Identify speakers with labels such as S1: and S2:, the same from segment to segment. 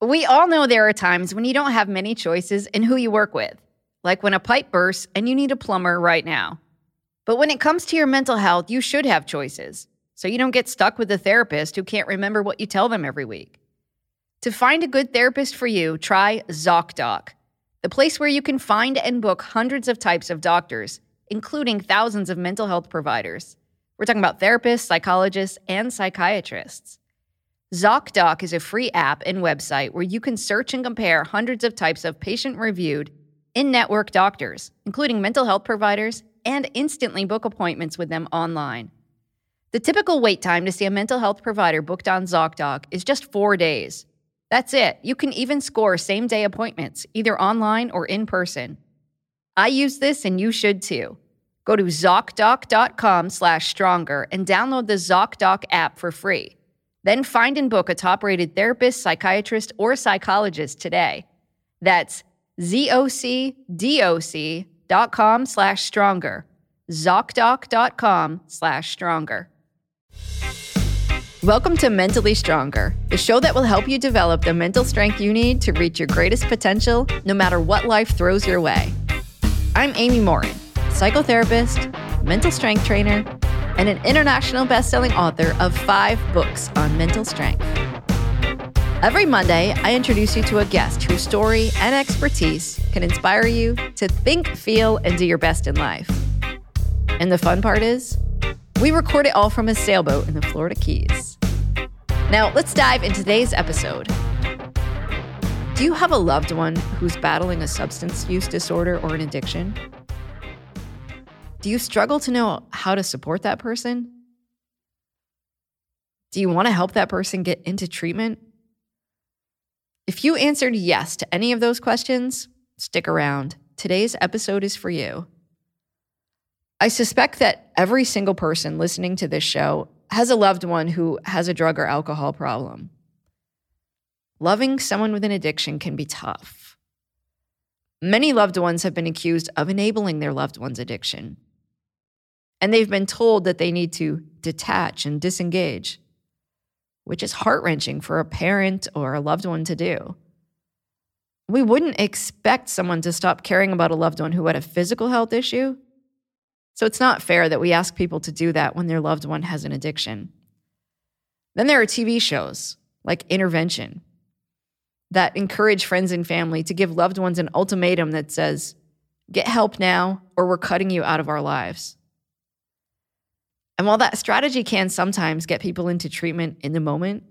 S1: We all know there are times when you don't have many choices in who you work with, like when a pipe bursts and you need a plumber right now. But when it comes to your mental health, you should have choices, so you don't get stuck with a therapist who can't remember what you tell them every week. To find a good therapist for you, try ZocDoc, the place where you can find and book hundreds of types of doctors, including thousands of mental health providers. We're talking about therapists, psychologists, and psychiatrists. ZocDoc is a free app and website where you can search and compare hundreds of types of patient reviewed in network doctors, including mental health providers, and instantly book appointments with them online. The typical wait time to see a mental health provider booked on ZocDoc is just four days. That's it. You can even score same day appointments, either online or in person. I use this and you should too. Go to ZocDoc.com slash stronger and download the ZocDoc app for free. Then find and book a top rated therapist, psychiatrist, or psychologist today. That's zocdoc.com slash stronger. ZocDoc.com slash stronger. Welcome to Mentally Stronger, the show that will help you develop the mental strength you need to reach your greatest potential no matter what life throws your way. I'm Amy Morin, psychotherapist, mental strength trainer, and an international best-selling author of five books on mental strength. Every Monday, I introduce you to a guest whose story and expertise can inspire you to think, feel, and do your best in life. And the fun part is, we record it all from a sailboat in the Florida Keys. Now, let's dive into today's episode. Do you have a loved one who's battling a substance use disorder or an addiction? Do you struggle to know how to support that person? Do you want to help that person get into treatment? If you answered yes to any of those questions, stick around. Today's episode is for you. I suspect that every single person listening to this show has a loved one who has a drug or alcohol problem. Loving someone with an addiction can be tough. Many loved ones have been accused of enabling their loved one's addiction and they've been told that they need to detach and disengage, which is heart wrenching for a parent or a loved one to do. We wouldn't expect someone to stop caring about a loved one who had a physical health issue. So it's not fair that we ask people to do that when their loved one has an addiction. Then there are TV shows like Intervention that encourage friends and family to give loved ones an ultimatum that says, get help now or we're cutting you out of our lives. And while that strategy can sometimes get people into treatment in the moment,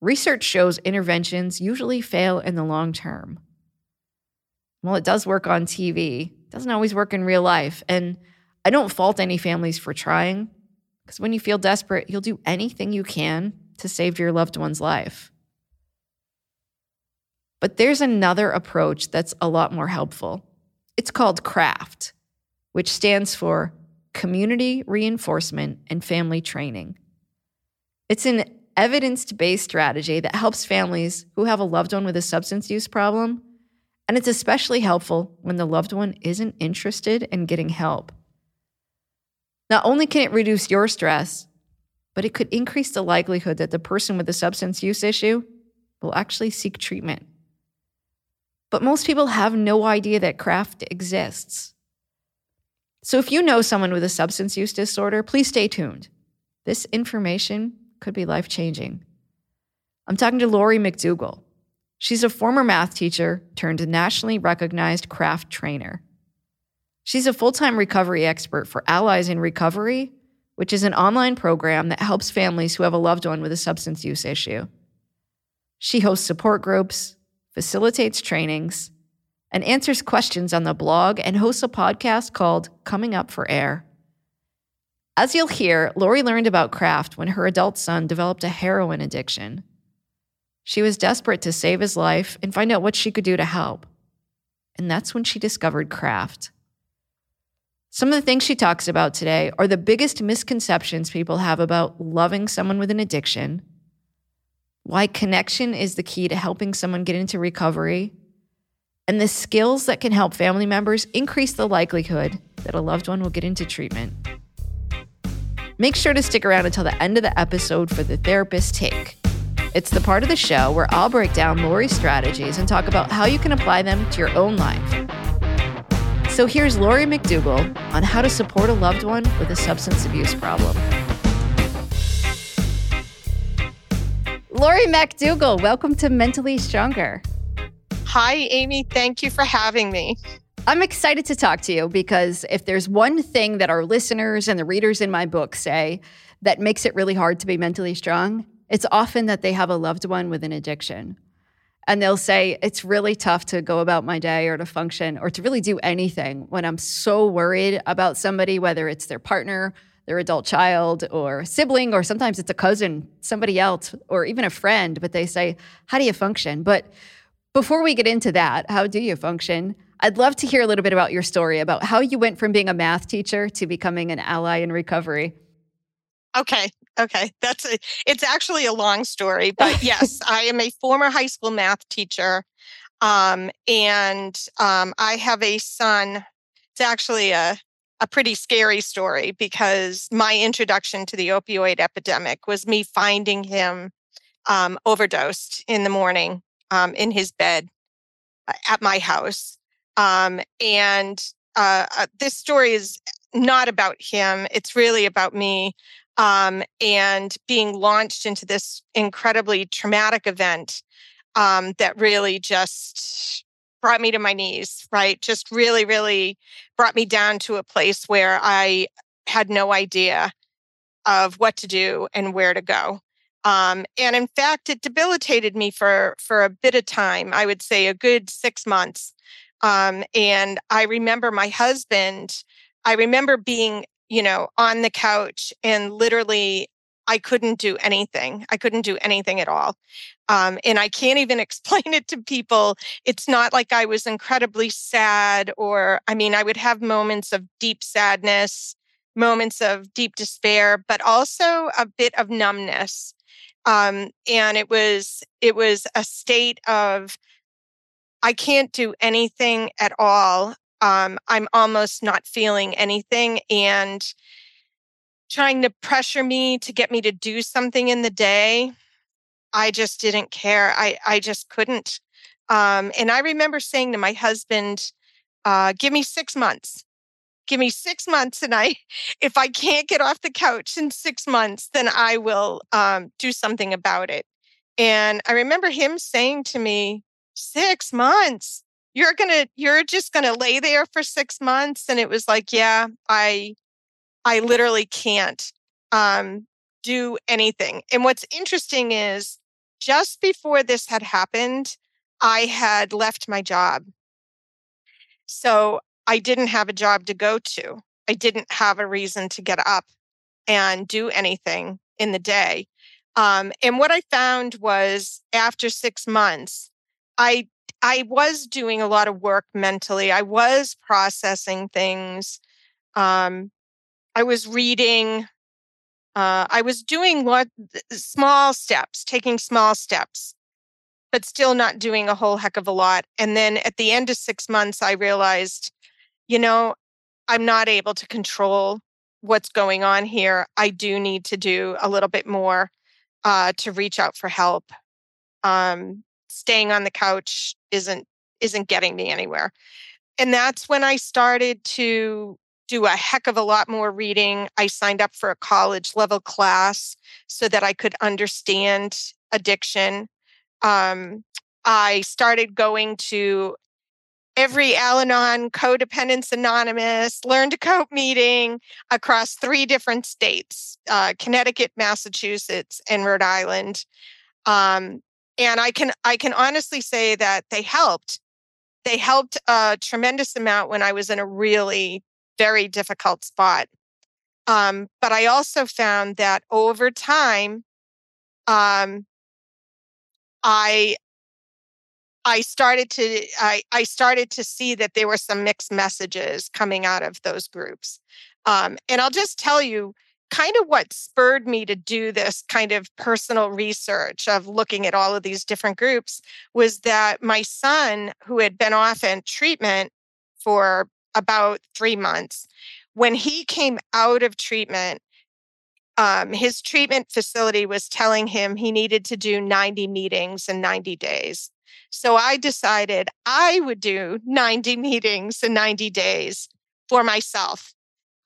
S1: research shows interventions usually fail in the long term. While it does work on TV, it doesn't always work in real life. And I don't fault any families for trying, because when you feel desperate, you'll do anything you can to save your loved one's life. But there's another approach that's a lot more helpful. It's called CRAFT, which stands for community reinforcement, and family training. It's an evidence based strategy that helps families who have a loved one with a substance use problem, and it's especially helpful when the loved one isn't interested in getting help. Not only can it reduce your stress, but it could increase the likelihood that the person with the substance use issue will actually seek treatment. But most people have no idea that CRAFT exists. So if you know someone with a substance use disorder, please stay tuned. This information could be life changing. I'm talking to Laurie MacDougall. She's a former math teacher turned nationally recognized craft trainer. She's a full time recovery expert for Allies in Recovery, which is an online program that helps families who have a loved one with a substance use issue. She hosts support groups, facilitates trainings, and answers questions on the blog and hosts a podcast called Coming Up for Air. As you'll hear, Laurie learned about craft when her adult son developed a heroin addiction. She was desperate to save his life and find out what she could do to help. And that's when she discovered craft. Some of the things she talks about today are the biggest misconceptions people have about loving someone with an addiction, why connection is the key to helping someone get into recovery, and the skills that can help family members increase the likelihood that a loved one will get into treatment. Make sure to stick around until the end of the episode for the therapist take. It's the part of the show where I'll break down Laurie's strategies and talk about how you can apply them to your own life. So here's Laurie MacDougall on how to support a loved one with a substance abuse problem. Laurie MacDougall, welcome to Mentally Stronger.
S2: Hi, Amy. Thank you for having me.
S1: I'm excited to talk to you because if there's one thing that our listeners and the readers in my book say that makes it really hard to be mentally strong, it's often that they have a loved one with an addiction. And they'll say, it's really tough to go about my day or to function or to really do anything when I'm so worried about somebody, whether it's their partner, their adult child, or sibling, or sometimes it's a cousin, somebody else, or even a friend. But they say, how do you function? But before we get into that, how do you function? I'd love to hear a little bit about your story about how you went from being a math teacher to becoming an ally in recovery.
S2: Okay. Okay. That's a, it's actually a long story, but yes, I am a former high school math teacher. Um, and um, I have a son. It's actually a, a pretty scary story because my introduction to the opioid epidemic was me finding him um, overdosed in the morning um, in his bed uh, at my house. Um, and uh, uh, this story is not about him. It's really about me um, and being launched into this incredibly traumatic event um, that really just brought me to my knees, right? Just really, really brought me down to a place where I had no idea of what to do and where to go. Um, and in fact, it debilitated me for for a bit of time. I would say a good six months. Um, and I remember my husband. I remember being, you know, on the couch and literally I couldn't do anything. I couldn't do anything at all. Um, and I can't even explain it to people. It's not like I was incredibly sad, or I mean, I would have moments of deep sadness, moments of deep despair, but also a bit of numbness. Um, and it was it was a state of i can't do anything at all. Um, i'm almost not feeling anything and trying to pressure me to get me to do something in the day i just didn't care. I i just couldn't. Um, and i remember saying to my husband uh, give me six months give me six months and i if i can't get off the couch in six months then i will um, do something about it. And i remember him saying to me six months? You're gonna you're just gonna lay there for six months? And it was like yeah i i literally can't um, do anything. And what's interesting is just before this had happened i had left my job. So I didn't have a job to go to. I didn't have a reason to get up and do anything in the day. Um, and what I found was after six months, I I was doing a lot of work mentally. I was processing things. Um, I was reading. Uh, I was doing what small steps, taking small steps, but still not doing a whole heck of a lot. And then at the end of six months, I realized you know, I'm not able to control what's going on here. I do need to do a little bit more uh, to reach out for help. Um, staying on the couch isn't isn't getting me anywhere. And that's when I started to do a heck of a lot more reading. I signed up for a college level class so that I could understand addiction. Um, I started going to every Al Anon, Codependence Anonymous, Learn to Cope meeting across three different states uh, Connecticut, Massachusetts, and Rhode Island. Um, and I can I can honestly say that they helped. They helped a tremendous amount when I was in a really very difficult spot. Um, but I also found that over time, um, I I started to I, I started to see that there were some mixed messages coming out of those groups. Um, and I'll just tell you kind of what spurred me to do this kind of personal research of looking at all of these different groups was that my son, who had been off in treatment for about three months, when he came out of treatment, um, his treatment facility was telling him he needed to do 90 meetings in 90 days. So I decided I would do 90 meetings in 90 days for myself.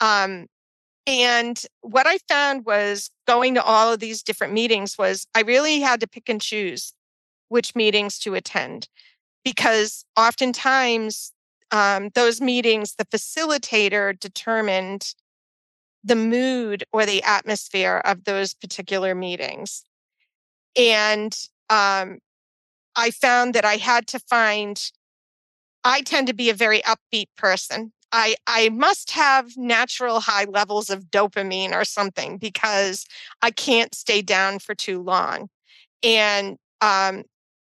S2: Um, and what I found was going to all of these different meetings was I really had to pick and choose which meetings to attend because oftentimes um, those meetings, the facilitator determined the mood or the atmosphere of those particular meetings. And um, I found that I had to find, I tend to be a very upbeat person. I, I must have natural high levels of dopamine or something because I can't stay down for too long. And um,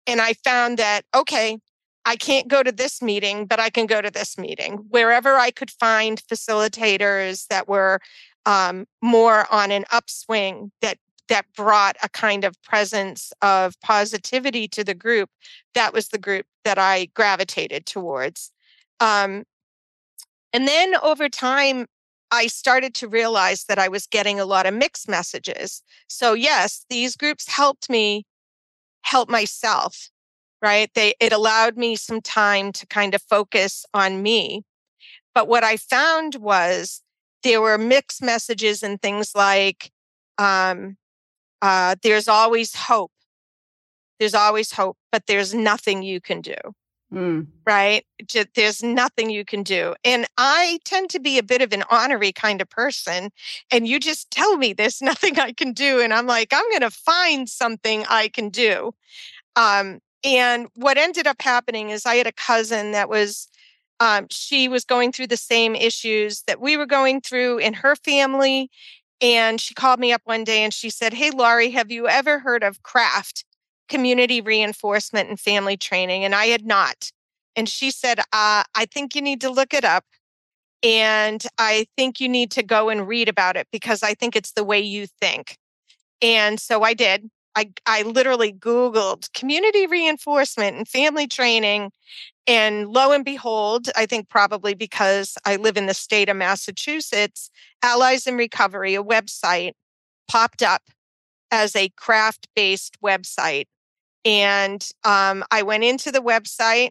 S2: and I found that okay, I can't go to this meeting, but I can go to this meeting. Wherever I could find facilitators that were um, more on an upswing that that brought a kind of presence of positivity to the group, that was the group that I gravitated towards. Um, and then over time, I started to realize that I was getting a lot of mixed messages. So, yes, these groups helped me help myself, right? They, it allowed me some time to kind of focus on me. But what I found was there were mixed messages and things like, um, uh, there's always hope. There's always hope, but there's nothing you can do. Mm. Right? There's nothing you can do. And I tend to be a bit of an honorary kind of person. And you just tell me there's nothing I can do. And I'm like, I'm going to find something I can do. Um, and what ended up happening is I had a cousin that was, um, she was going through the same issues that we were going through in her family. And she called me up one day and she said, Hey, Laurie, have you ever heard of CRAFT? community reinforcement and family training, and I had not. And she said, uh, I think you need to look it up. And I think you need to go and read about it because I think it's the way you think. And so I did. I, I literally Googled community reinforcement and family training. And lo and behold, I think probably because I live in the state of Massachusetts, Allies in Recovery, a website, popped up as a CRAFT based website. And um, I went into the website.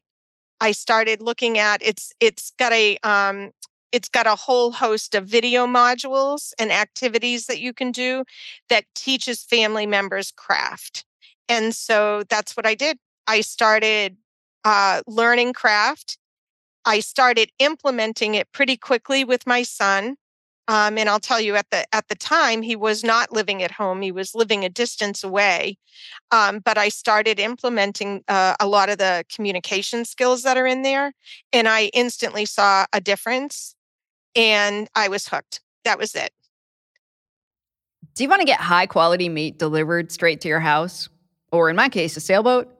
S2: I started looking at it's it's got a um, it's got a whole host of video modules and activities that you can do that teaches family members craft. And so that's what I did. I started uh, learning craft. I started implementing it pretty quickly with my son. Um, and I'll tell you, at the at the time, he was not living at home; he was living a distance away. Um, but I started implementing uh, a lot of the communication skills that are in there, and I instantly saw a difference, and I was hooked. That was it.
S1: Do you want to get high quality meat delivered straight to your house, or in my case, a sailboat?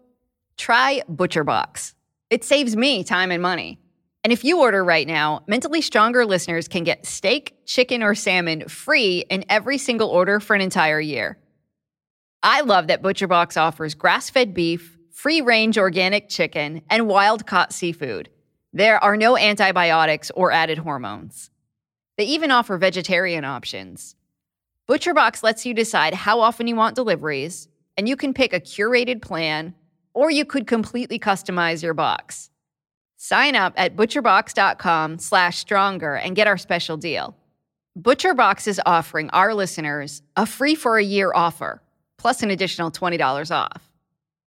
S1: Try ButcherBox. It saves me time and money. And if you order right now, Mentally Stronger listeners can get steak, chicken, or salmon free in every single order for an entire year. I love that ButcherBox offers grass fed beef, free range organic chicken, and wild caught seafood. There are no antibiotics or added hormones. They even offer vegetarian options. ButcherBox lets you decide how often you want deliveries, and you can pick a curated plan, or you could completely customize your box. Sign up at butcherbox.com slash stronger and get our special deal. ButcherBox is offering our listeners a free for a year offer, plus an additional $20 off.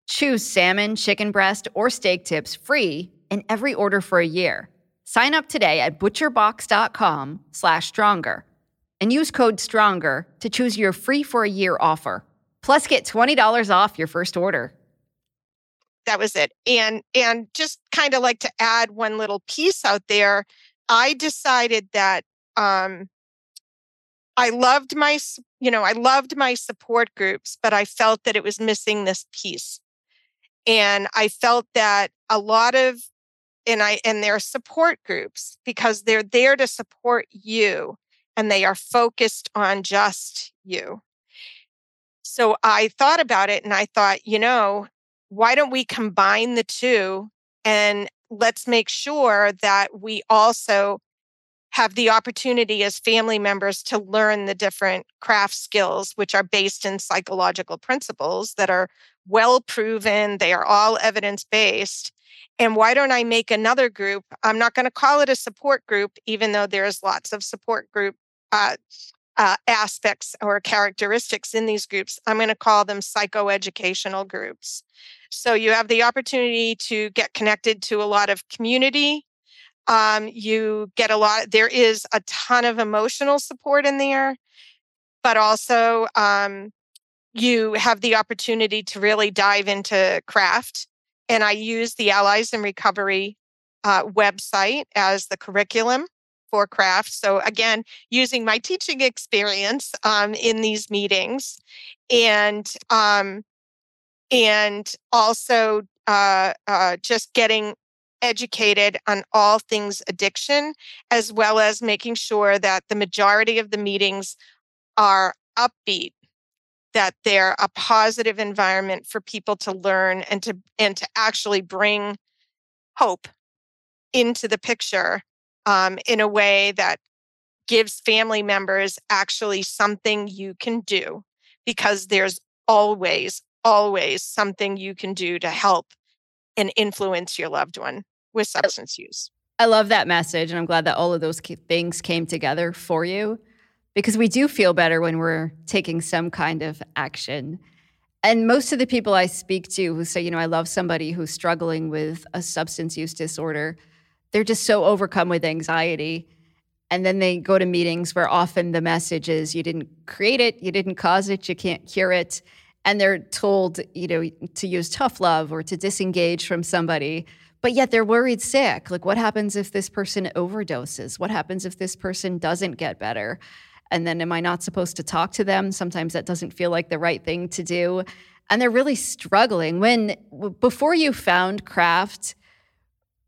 S1: Choose salmon, chicken breast, or steak tips free in every order for a year. Sign up today at butcherbox.com slash stronger and use code STRONGER to choose your free for a year offer. Plus, get $20 off your first order
S2: that was it. And and just kind of like to add one little piece out there i decided that um i loved my you know i loved my support groups but i felt that it was missing this piece. And i felt that a lot of and i and their support groups because they're there to support you and they are focused on just you. So i thought about it and i thought you know why don't we combine the two and let's make sure that we also have the opportunity as family members to learn the different craft skills, which are based in psychological principles that are well proven. They are all evidence based. And why don't I make another group? I'm not going to call it a support group, even though there's lots of support group uh, uh, aspects or characteristics in these groups. I'm going to call them psychoeducational groups. So you have the opportunity to get connected to a lot of community um, you get a lot, there is a ton of emotional support in there, but also um, you have the opportunity to really dive into craft. And I use the Allies in Recovery uh, website as the curriculum for craft. So again, using my teaching experience um, in these meetings, and um, and also uh, uh, just getting educated on all things addiction, as well as making sure that the majority of the meetings are upbeat, that they're a positive environment for people to learn and to and to actually bring hope into the picture um, in a way that gives family members actually something you can do because there's always always something you can do to help and influence your loved one with substance use.
S1: I love that message. And I'm glad that all of those things came together for you because we do feel better when we're taking some kind of action. And most of the people I speak to who say, you know, I love somebody who's struggling with a substance use disorder, they're just so overcome with anxiety. And then they go to meetings where often the message is, you didn't create it, you didn't cause it, you can't cure it. And they're told, you know, to use tough love or to disengage from somebody but yet they're worried sick. Like, what happens if this person overdoses? What happens if this person doesn't get better? And then am I not supposed to talk to them? Sometimes that doesn't feel like the right thing to do. And they're really struggling. When before you found craft,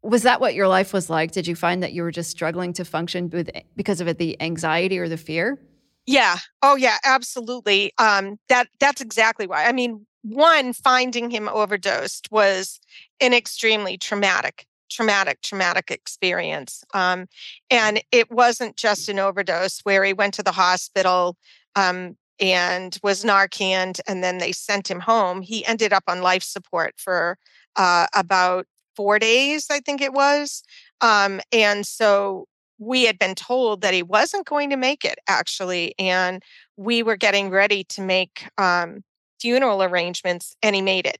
S1: was that what your life was like? Did you find that you were just struggling to function with because of it, the anxiety or the fear?
S2: Yeah. Oh yeah, absolutely. Um, that that's exactly why. I mean, one, finding him overdosed was an extremely traumatic, traumatic, traumatic experience. Um, and it wasn't just an overdose where he went to the hospital um, and was Narcaned, and then they sent him home. He ended up on life support for uh, about four days, I think it was. Um, and so we had been told that he wasn't going to make it actually and we were getting ready to make um, funeral arrangements and he made it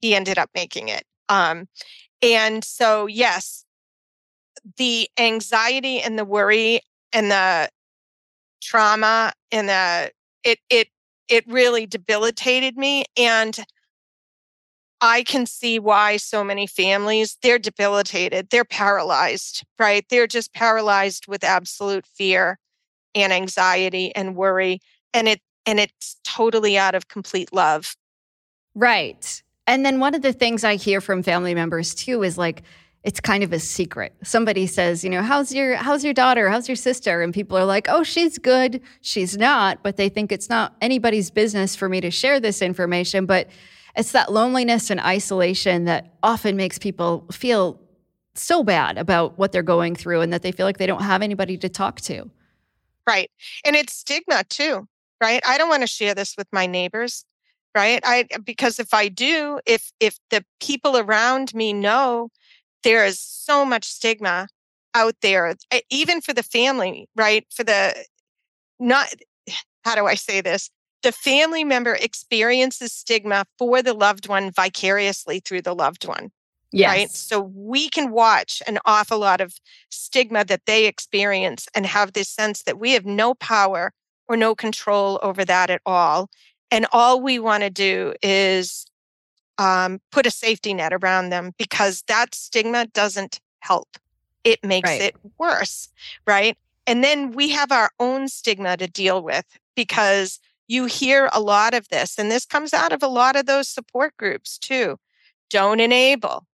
S2: he ended up making it um, and so, yes, the anxiety and the worry and the trauma and the it it it really debilitated me and I can see why so many families they're debilitated, they're paralyzed, right? They're just paralyzed with absolute fear and anxiety and worry and it and it's totally out of complete love.
S1: Right. And then one of the things I hear from family members too is like, it's kind of a secret. Somebody says, you know, how's your how's your daughter? How's your sister? And people are like, "Oh, she's good." She's not, but they think it's not anybody's business for me to share this information, but it's that loneliness and isolation that often makes people feel so bad about what they're going through and that they feel like they don't have anybody to talk to.
S2: Right. And it's stigma too, right? I don't want to share this with my neighbors right i because if i do if if the people around me know there is so much stigma out there eh, even for the family right for the not how do i say this the family member experiences stigma for the loved one vicariously through the loved one yes. right so we can watch an awful lot of stigma that they experience and have this sense that we have no power or no control over that at all and all we want to do is um, put a safety net around them because that stigma doesn't help. It makes right. it worse, right? And then we have our own stigma to deal with because you hear a lot of this, and this comes out of a lot of those support groups too. Don't enable,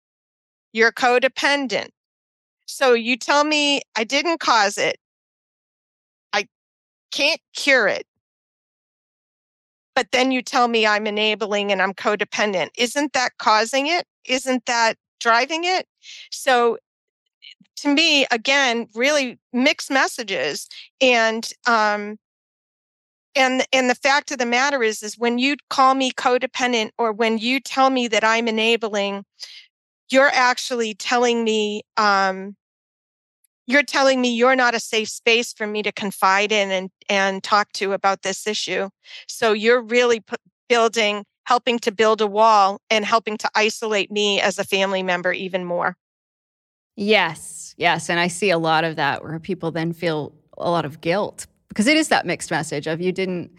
S2: you're codependent. So you tell me I didn't cause it, I can't cure it but then you tell me I'm enabling and I'm codependent. Isn't that causing it? Isn't that driving it? So to me, again, really mixed messages. And um, and and the fact of the matter is, is when you call me codependent or when you tell me that I'm enabling, you're actually telling me um, you're telling me you're not a safe space for me to confide in and and talk to about this issue. So you're really p- building helping to build a wall and helping to isolate me as a family member even more.
S1: Yes, yes. And I see a lot of that where people then feel a lot of guilt because it is that mixed message of you didn't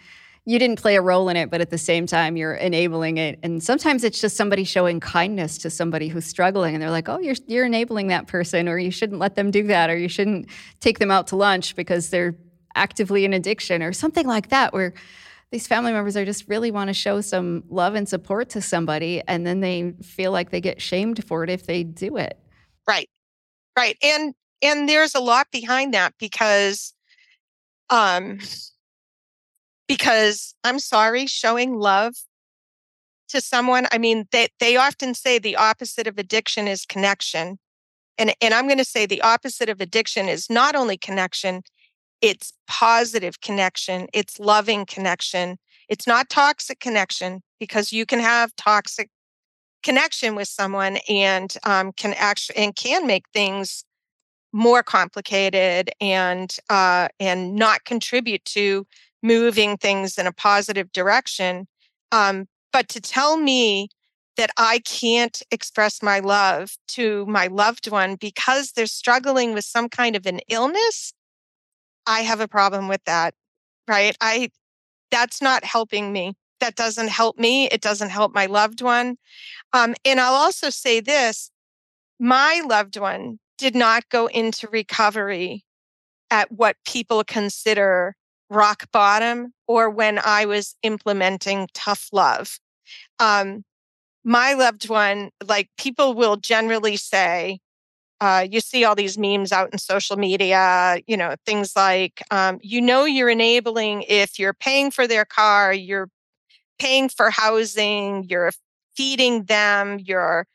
S1: you didn't play a role in it but at the same time you're enabling it. And sometimes it's just somebody showing kindness to somebody who's struggling and they're like oh you're you're enabling that person or you shouldn't let them do that or you shouldn't take them out to lunch because they're actively in addiction or something like that where these family members are just really want to show some love and support to somebody and then they feel like they get shamed for it if they do it.
S2: Right. Right. And and there's a lot behind that because um because i'm sorry showing love to someone i mean they they often say the opposite of addiction is connection and and i'm going to say the opposite of addiction is not only connection it's positive connection it's loving connection it's not toxic connection because you can have toxic connection with someone and um, can actually and can make things more complicated and uh, and not contribute to moving things in a positive direction um, but to tell me that I can't express my love to my loved one because they're struggling with some kind of an illness I have a problem with that. Right. I, that's not helping me. That doesn't help me. It doesn't help my loved one. Um, and I'll also say this my loved one did not go into recovery at what people consider rock bottom or when I was implementing tough love. Um, my loved one, like people will generally say, uh, you see all these memes out in social media, you know, things like, um, you know, you're enabling if you're paying for their car, you're paying for housing, you're feeding them, you're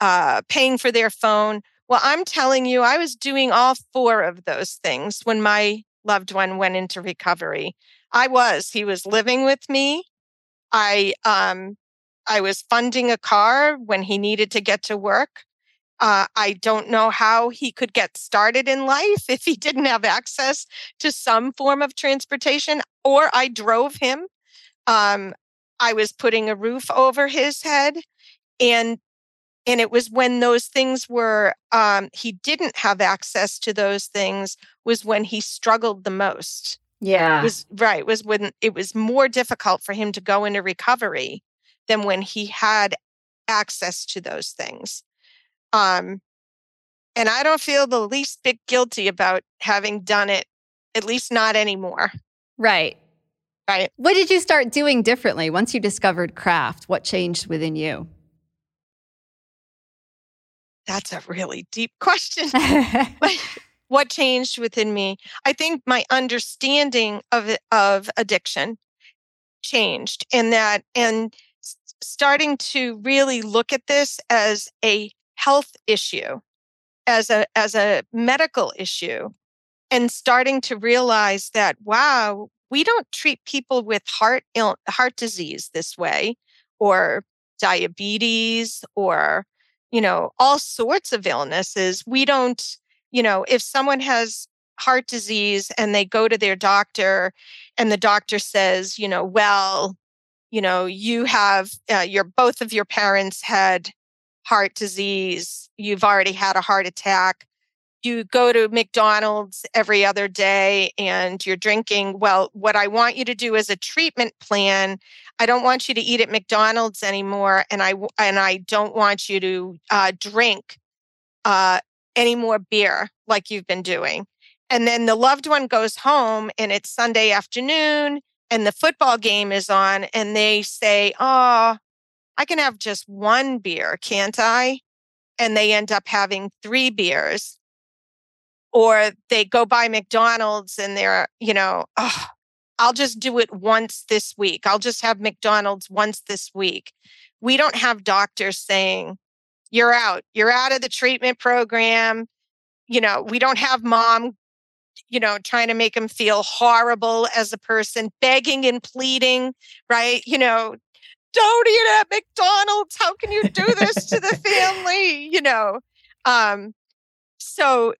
S2: uh, paying for their phone. Well, I'm telling you, I was doing all four of those things when my loved one went into recovery. I was. He was living with me. I um, I was funding a car when he needed to get to work. Uh, I don't know how he could get started in life if he didn't have access to some form of transportation, or I drove him. Um, I was putting a roof over his head, and and it was when those things were um, he didn't have access to those things was when he struggled the most.
S1: Yeah,
S2: it was right. Was when it was more difficult for him to go into recovery than when he had access to those things. Um, and I don't feel the least bit guilty about having done it, at least not anymore.
S1: Right.
S2: Right.
S1: What did you start doing differently once you discovered craft? What changed within you?
S2: That's a really deep question. what changed within me? I think my understanding of of addiction changed and that and starting to really look at this as a health issue, as a as a medical issue, and starting to realize that wow, we don't treat people with heart Ill- heart disease this way, or diabetes, or you know all sorts of illnesses. We don't, you know, if someone has heart disease and they go to their doctor and the doctor says, you know, well, you know, you have uh, your both of your parents had heart disease, you've already had a heart attack, you go to McDonald's every other day and you're drinking, well, what I want you to do is a treatment plan. I don't want you to eat at McDonald's anymore, and I and I don't want you to uh, drink uh, any more beer like you've been doing. And then the loved one goes home, and it's Sunday afternoon, and the football game is on, and they say, "Oh, I can have just one beer, can't I? And they end up having three beers. Or they go by McDonald's and they're, you know, oh, I'll just do it once this week. I'll just have McDonald's once this week. We don't have doctors saying, you're out, you're out of the treatment program. you know, we don't have mom, you know, trying to make him feel horrible as a person, begging and pleading, right? You know, don't eat at McDonald's. How can you do this to the family? You know, um, so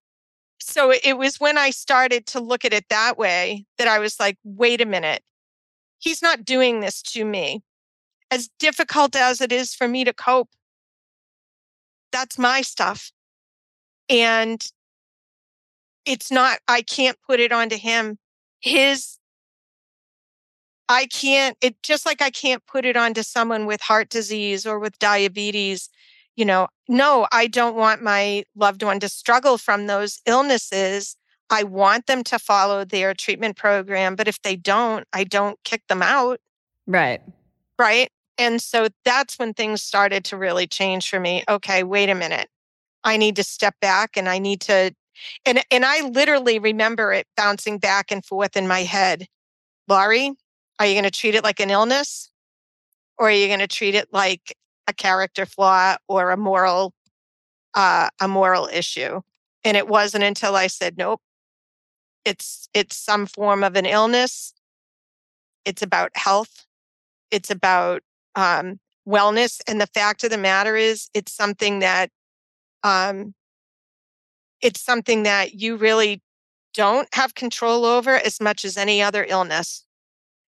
S2: so it was when I started to look at it that way that I was like, wait a minute, he's not doing this to me. As difficult as it is for me to cope, that's my stuff. And it's not, I can't put it onto him. His, I can't, it just like I can't put it onto someone with heart disease or with diabetes. You know, no, I don't want my loved one to struggle from those illnesses. I want them to follow their treatment program, but if they don't, I don't kick them out.
S1: Right.
S2: Right. And so that's when things started to really change for me. Okay, wait a minute. I need to step back and I need to and and I literally remember it bouncing back and forth in my head. Laurie, are you going to treat it like an illness or are you going to treat it like a character flaw or a moral uh, a moral issue? And it wasn't until I said, nope, it's it's some form of an illness. It's about health. It's about um, wellness. And the fact of the matter is, it's something that um, it's something that you really don't have control over as much as any other illness.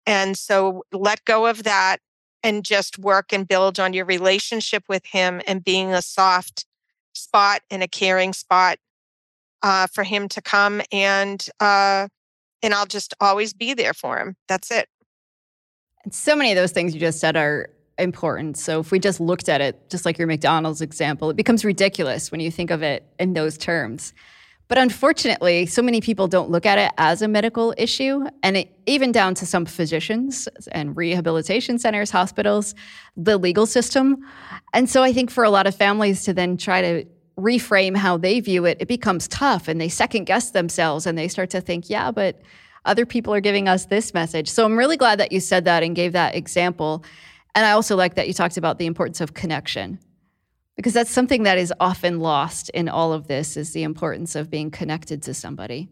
S2: And so let go of that and just work and build on your relationship with him and being a soft spot and a caring spot uh, for him to come and uh, and I'll just always be there for him. That's it.
S1: So many of those things you just said are important. So if we just looked at it, just like your McDonald's example, it becomes ridiculous when you think of it in those terms. But unfortunately, so many people don't look at it as a medical issue, and it, even down to some physicians and rehabilitation centers, hospitals, the legal system. And so I think for a lot of families to then try to reframe how they view it, it becomes tough and they second guess themselves and they start to think, yeah, but other people are giving us this message. So I'm really glad that you said that and gave that example. And I also like that you talked about the importance of connection because that's something that is often lost in all of this is the importance of being connected to somebody.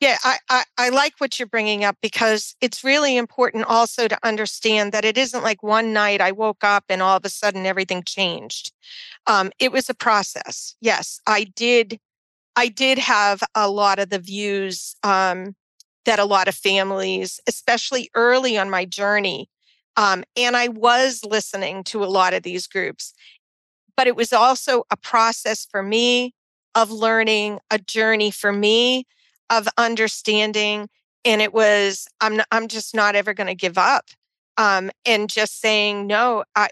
S2: Yeah, I, I, I, like what you're bringing up because it's really important also to understand that it isn't like one night I woke up and all of a sudden everything changed. Um, it was a process. Yes, I did. I did have a lot of the views um, that a lot of families, especially early on my journey, um, and I was listening to a lot of these groups, but it was also a process for me of learning, a journey for me of understanding. And it was, I'm, not, I'm just not ever going to give up. Um, and just saying, no, I,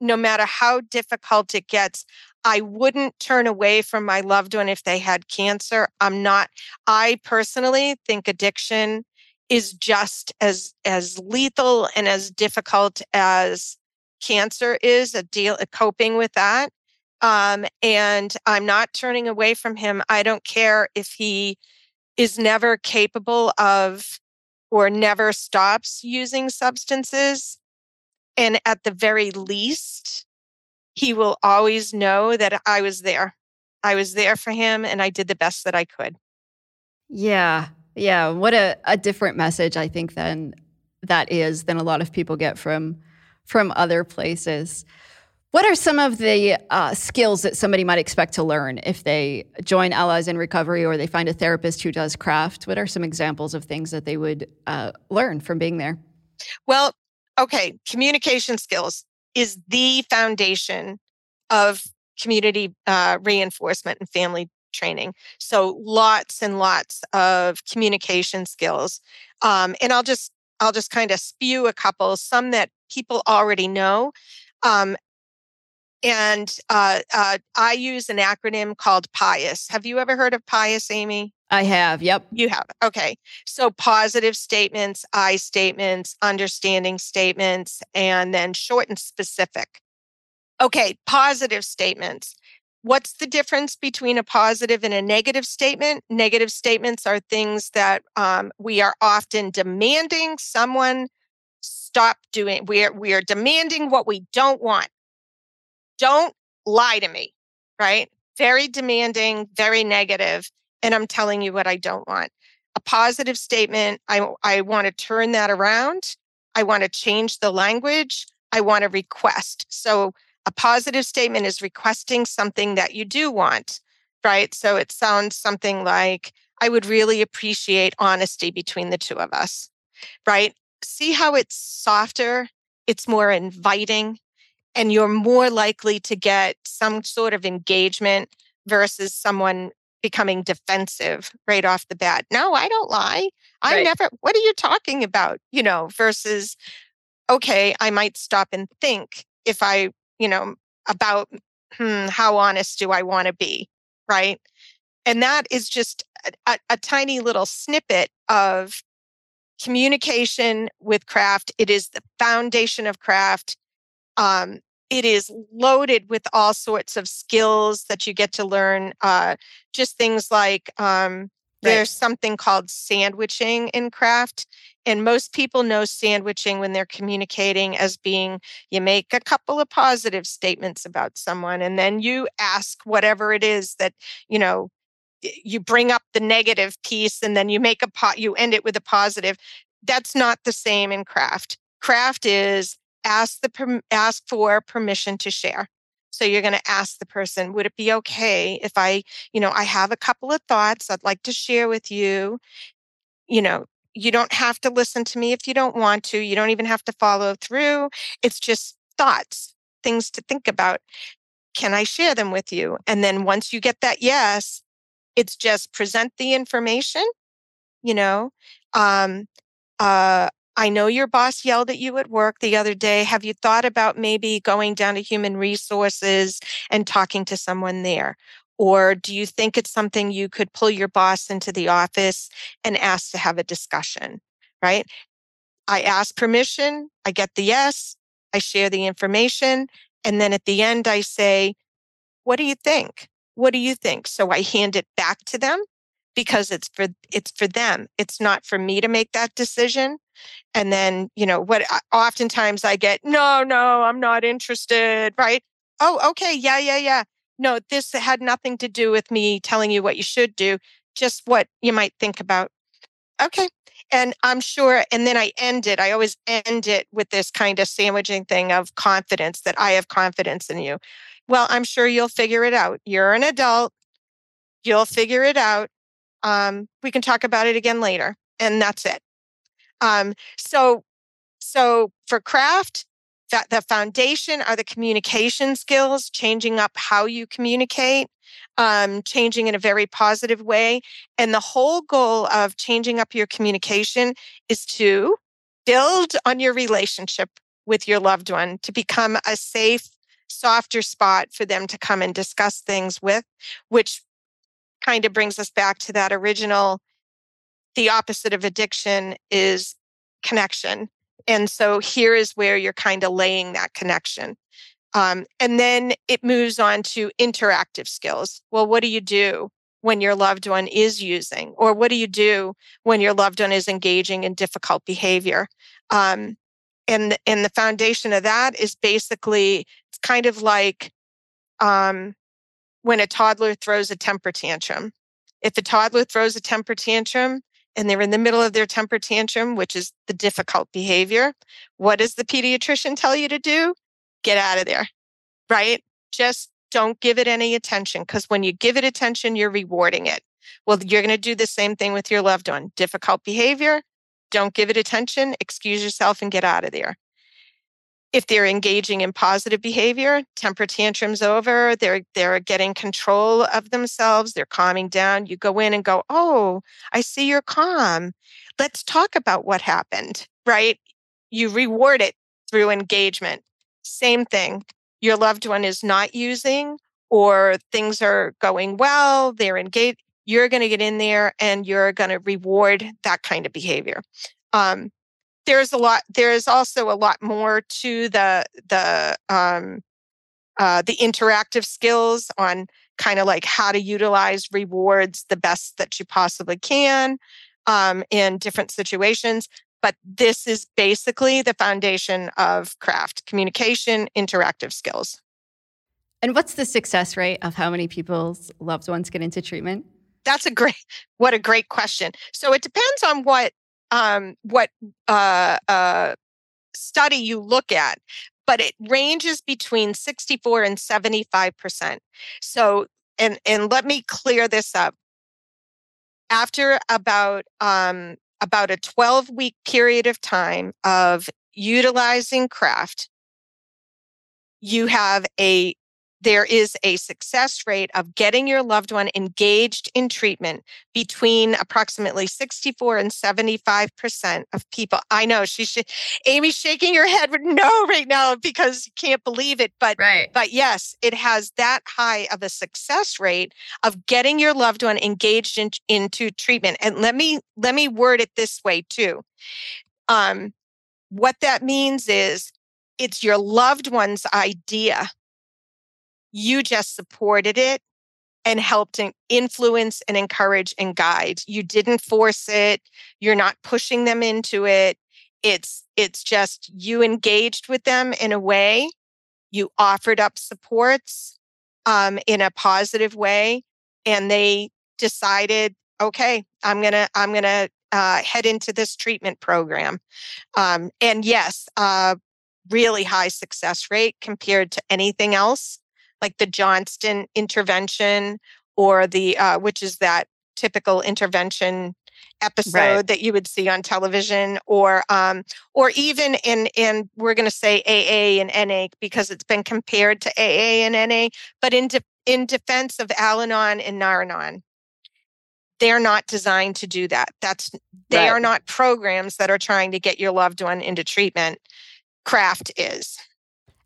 S2: no matter how difficult it gets, I wouldn't turn away from my loved one if they had cancer. I'm not, I personally think addiction is just as as lethal and as difficult as cancer is a deal a coping with that. Um, and i'm not turning away from him. I don't care if he is never capable of or never stops using substances. And at the very least he will always know that i was there. I was there for him and i did the best that i could.
S1: Yeah yeah, what a, a different message I think than that is than a lot of people get from from other places. What are some of the uh, skills that somebody might expect to learn if they join Allies in Recovery or they find a therapist who does craft? What are some examples of things that they would uh, learn from being there?
S2: Well, okay, communication skills is the foundation of community uh, reinforcement and family training. So lots and lots of communication skills. Um, and I'll just I'll just kind of spew a couple, some that people already know. Um, and uh, uh, I use an acronym called PIUS. Have you ever heard of PIUS, Amy?
S1: I have. Yep.
S2: You have. Okay. So positive statements, I statements, understanding statements, and then short and specific. Okay. Positive statements. What's the difference between a positive and a negative statement? Negative statements are things that um, we are often demanding someone stop doing. We are, we are demanding what we don't want. Don't lie to me, right? very demanding, very negative, and I'm telling you what I don't want. A positive statement, I, I want to turn that around. I want to change the language. I want to request. So a positive statement is requesting something that you do want, right? So it sounds something like, I would really appreciate honesty between the two of us, right? See how it's softer, it's more inviting, and you're more likely to get some sort of engagement versus someone becoming defensive right off the bat. No, I don't lie. I right. never, what are you talking about? You know, versus, okay, I might stop and think if I, you know, about hmm, how honest do I want to be? Right. And that is just a, a, tiny little snippet of communication with craft. It is the foundation of craft. Um, it is loaded with all sorts of skills that you get to learn. Uh, just things like um, Right. There's something called sandwiching in craft. And most people know sandwiching when they're communicating as being you make a couple of positive statements about someone and then you ask whatever it is that, you know, you bring up the negative piece and then you make a pot, you end it with a positive. That's not the same in craft. Craft is ask the ask for permission to share. So you're going to ask the person, would it be okay if I, you know, I have a couple of thoughts I'd like to share with you. You know, you don't have to listen to me if you don't want to. You don't even have to follow through. It's just thoughts, things to think about. Can I share them with you? And then once you get that yes, it's just present the information, you know. Um, uh, I know your boss yelled at you at work the other day. Have you thought about maybe going down to human resources and talking to someone there? Or do you think it's something you could pull your boss into the office and ask to have a discussion? Right? I ask permission, I get the yes, I share the information. And then at the end, I say, What do you think? What do you think? So I hand it back to them because it's for it's for them it's not for me to make that decision and then you know what oftentimes i get no no i'm not interested right? Oh okay yeah yeah yeah. No this had nothing to do with me telling you what you should do just what you might think about. Okay and i'm sure and then i end it i always end it with this kind of sandwiching thing of confidence that i have confidence in you. Well i'm sure you'll figure it out. You're an adult. You'll figure it out um, we can talk about it again later and that's it. Um, so so for craft that the foundation are the communication skills changing up how you communicate um, changing in a very positive way and the whole goal of changing up your communication is to build on your relationship with your loved one to become a safe softer spot for them to come and discuss things with which kind of brings us back to that original the opposite of addiction is connection. And so here is where you're kind of laying that connection. Um, and then it moves on to interactive skills. Well, what do you do when your loved one is using? Or what do you do when your loved one is engaging in difficult behavior? Um, and, and the foundation of that is basically, it's kind of like um, when a toddler throws a temper tantrum. If a toddler throws a temper tantrum and they're in the middle of their temper tantrum, which is the difficult behavior, what does the pediatrician tell you to do? Get out of there, right? Just don't give it any attention because when you give it attention, you're rewarding it. Well, you're going to do the same thing with your loved one. Difficult behavior, don't give it attention, excuse yourself and get out of there if they're engaging in positive behavior, temper tantrums over, they're they're getting control of themselves, they're calming down. You go in and go, "Oh, I see you're calm. Let's talk about what happened." Right? You reward it through engagement. Same thing. Your loved one is not using or things are going well, they're engaged. You're going to get in there and you're going to reward that kind of behavior. Um, there's a lot there is also a lot more to the the um uh the interactive skills on kind of like how to utilize rewards the best that you possibly can um in different situations but this is basically the foundation of craft communication interactive skills
S1: And what's the success rate of how many people's loved ones get into treatment?
S2: That's a great what a great question. So it depends on what um, what uh, uh, study you look at, but it ranges between 64 and 75 percent. So and and let me clear this up. After about um, about a 12 week period of time of utilizing craft, you have a there is a success rate of getting your loved one engaged in treatment between approximately 64 and 75% of people. I know she sh- Amy's shaking her head with no right now because you can't believe it. But
S1: right.
S2: but yes, it has that high of a success rate of getting your loved one engaged in, into treatment. And let me let me word it this way too. Um, what that means is it's your loved one's idea you just supported it and helped influence and encourage and guide. You didn't force it. You're not pushing them into it. It's it's just you engaged with them in a way. You offered up supports um, in a positive way, and they decided, okay, I'm gonna I'm gonna uh, head into this treatment program. Um, and yes, uh, really high success rate compared to anything else like the Johnson intervention or the uh, which is that typical intervention episode right. that you would see on television or um, or even in in we're going to say AA and NA because it's been compared to AA and NA but in de- in defense of Al-Anon and Nar-Anon they're not designed to do that that's they right. are not programs that are trying to get your loved one into treatment craft is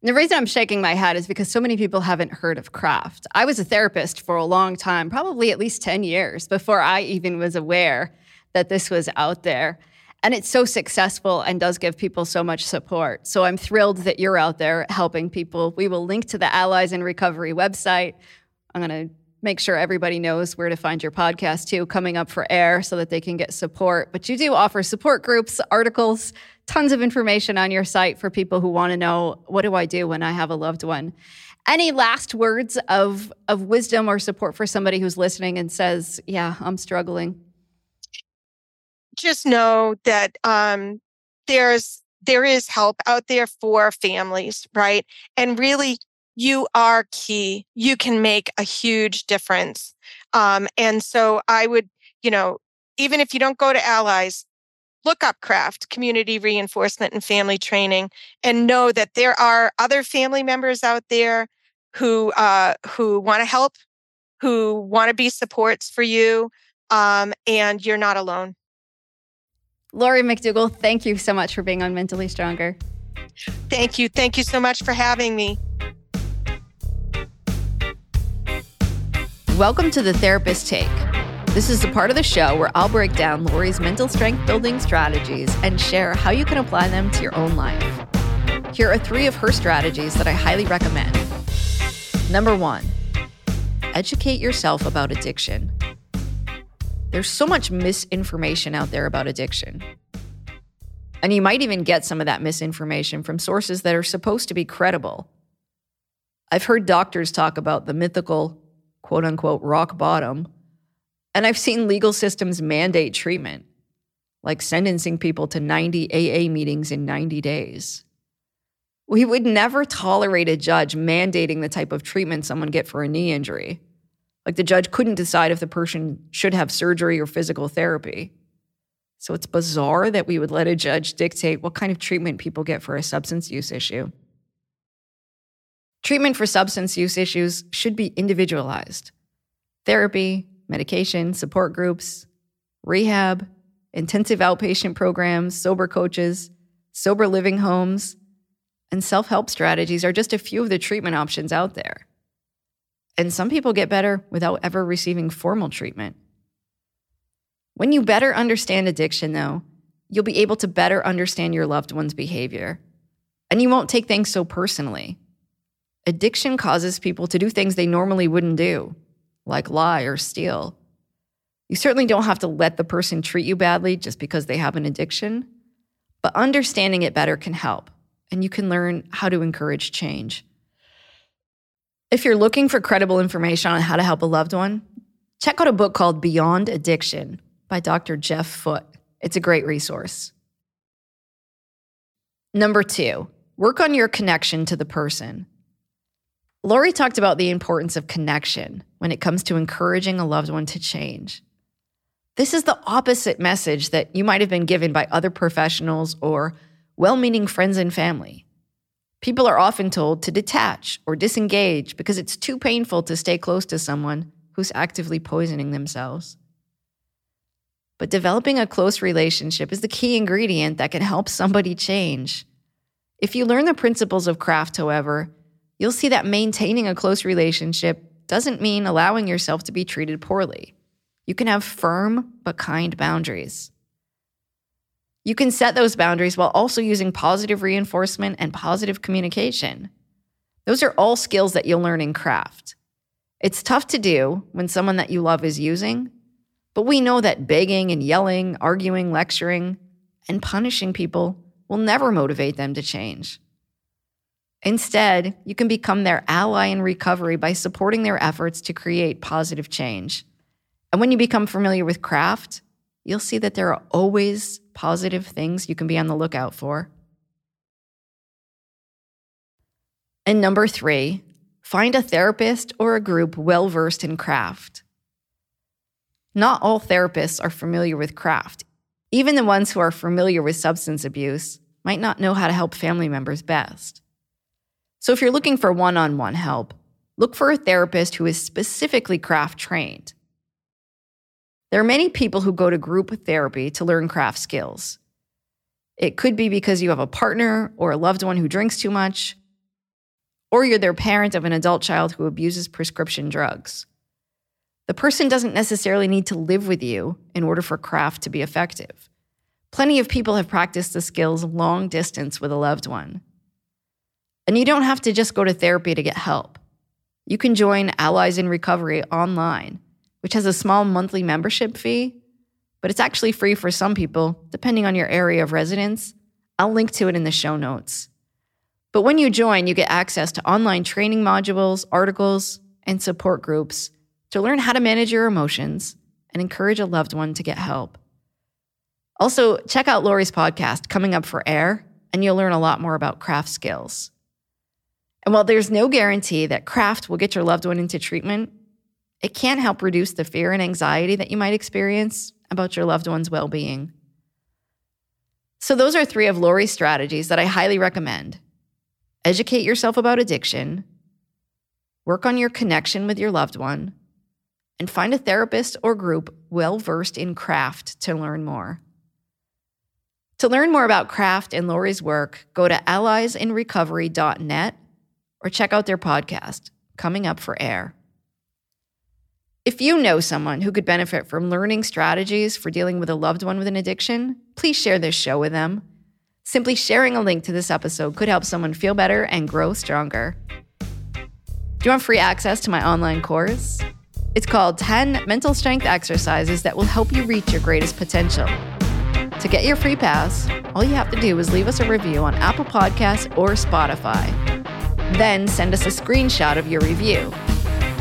S1: the reason I'm shaking my head is because so many people haven't heard of craft. I was a therapist for a long time, probably at least 10 years before I even was aware that this was out there. And it's so successful and does give people so much support. So I'm thrilled that you're out there helping people. We will link to the Allies in Recovery website. I'm going to make sure everybody knows where to find your podcast too coming up for air so that they can get support. But you do offer support groups, articles, tons of information on your site for people who want to know what do I do when I have a loved one. Any last words of of wisdom or support for somebody who's listening and says, "Yeah, I'm struggling."
S2: Just know that um, there's there is help out there for families, right? And really, you are key. You can make a huge difference. Um, and so I would, you know, even if you don't go to allies, look up craft community reinforcement and family training and know that there are other family members out there who uh, who want to help who want to be supports for you um, and you're not alone.
S1: Laurie MacDougall thank you so much for being on mentally stronger.
S2: Thank you. Thank you so much for having me.
S1: Welcome to the therapist take this is the part of the show where I'll break down Laurie's mental strength building strategies and share how you can apply them to your own life. Here are three of her strategies that I highly recommend. Number one, educate yourself about addiction. There's so much misinformation out there about addiction. And you might even get some of that misinformation from sources that are supposed to be credible. I've heard doctors talk about the mythical, quote unquote, rock bottom and I've seen legal systems mandate treatment, like sentencing people to 90 AA meetings in 90 days. We would never tolerate a judge mandating the type of treatment someone get for a knee injury. Like the judge couldn't decide if the person should have surgery or physical therapy. So it's bizarre that we would let a judge dictate what kind of treatment people get for a substance use issue. Treatment for substance use issues should be individualized. Therapy, medication, support groups, rehab, intensive outpatient programs, sober coaches, sober living homes, and self help strategies are just a few of the treatment options out there. And some people get better without ever receiving formal treatment. When you better understand addiction, though, you'll be able to better understand your loved one's behavior. And you won't take things so personally. Addiction causes people to do things they normally wouldn't do like lie or steal. You certainly don't have to let the person treat you badly just because they have an addiction, but understanding it better can help, and you can learn how to encourage change. If you're looking for credible information on how to help a loved one, check out a book called Beyond Addiction by Dr. Jeff Foote. It's a great resource. Number two, work on your connection to the person. Laurie talked about the importance of connection when it comes to encouraging a loved one to change. This is the opposite message that you might have been given by other professionals or well meaning friends and family. People are often told to detach or disengage because it's too painful to stay close to someone who's actively poisoning themselves. But developing a close relationship is the key ingredient that can help somebody change. If you learn the principles of craft, however, you'll see that maintaining a close relationship doesn't mean allowing yourself to be treated poorly. You can have firm but kind boundaries. You can set those boundaries while also using positive reinforcement and positive communication. Those are all skills that you'll learn in craft. It's tough to do when someone that you love is using, but we know that begging and yelling, arguing, lecturing, and punishing people will never motivate them to change. Instead, you can become their ally in recovery by supporting their efforts to create positive change. And when you become familiar with craft, you'll see that there are always positive things you can be on the lookout for. And number three, find a therapist or a group well versed in craft. Not all therapists are familiar with craft. Even the ones who are familiar with substance abuse might not know how to help family members best. So if you're looking for one on one help, look for a therapist who is specifically craft trained. There are many people who go to group therapy to learn craft skills. It could be because you have a partner or a loved one who drinks too much, or you're their parent of an adult child who abuses prescription drugs. The person doesn't necessarily need to live with you in order for craft to be effective. Plenty of people have practiced the skills long distance with a loved one. And you don't have to just go to therapy to get help. You can join Allies in Recovery online, which has a small monthly membership fee, but it's actually free for some people, depending on your area of residence. I'll link to it in the show notes. But when you join, you get access to online training modules, articles, and support groups to learn how to manage your emotions and encourage a loved one to get help. Also, check out Laurie's podcast, Coming Up for Air, and you'll learn a lot more about craft skills. And while there's no guarantee that craft will get your loved one into treatment, it can help reduce the fear and anxiety that you might experience about your loved one's well being. So, those are three of Laurie's strategies that I highly recommend educate yourself about addiction, work on your connection with your loved one, and find a therapist or group well versed in craft to learn more. To learn more about craft and Laurie's work, go to alliesinrecovery.net or check out their podcast, Coming Up for Air. If you know someone who could benefit from learning strategies for dealing with a loved one with an addiction, please share this show with them. Simply sharing a link to this episode could help someone feel better and grow stronger. Do you want free access to my online course? It's called 10 Mental Strength Exercises that will help you reach your greatest potential. To get your free pass, all you have to do is leave us a review on Apple Podcasts or Spotify. Then send us a screenshot of your review.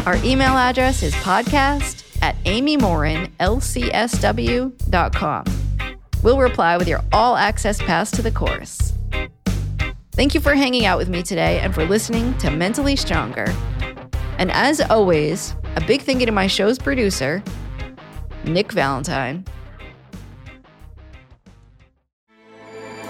S1: Our email address is podcast at amymorinlcsw.com. We'll reply with your all access pass to the course. Thank you for hanging out with me today and for listening to Mentally Stronger. And as always, a big thank you to my show's producer, Nick Valentine.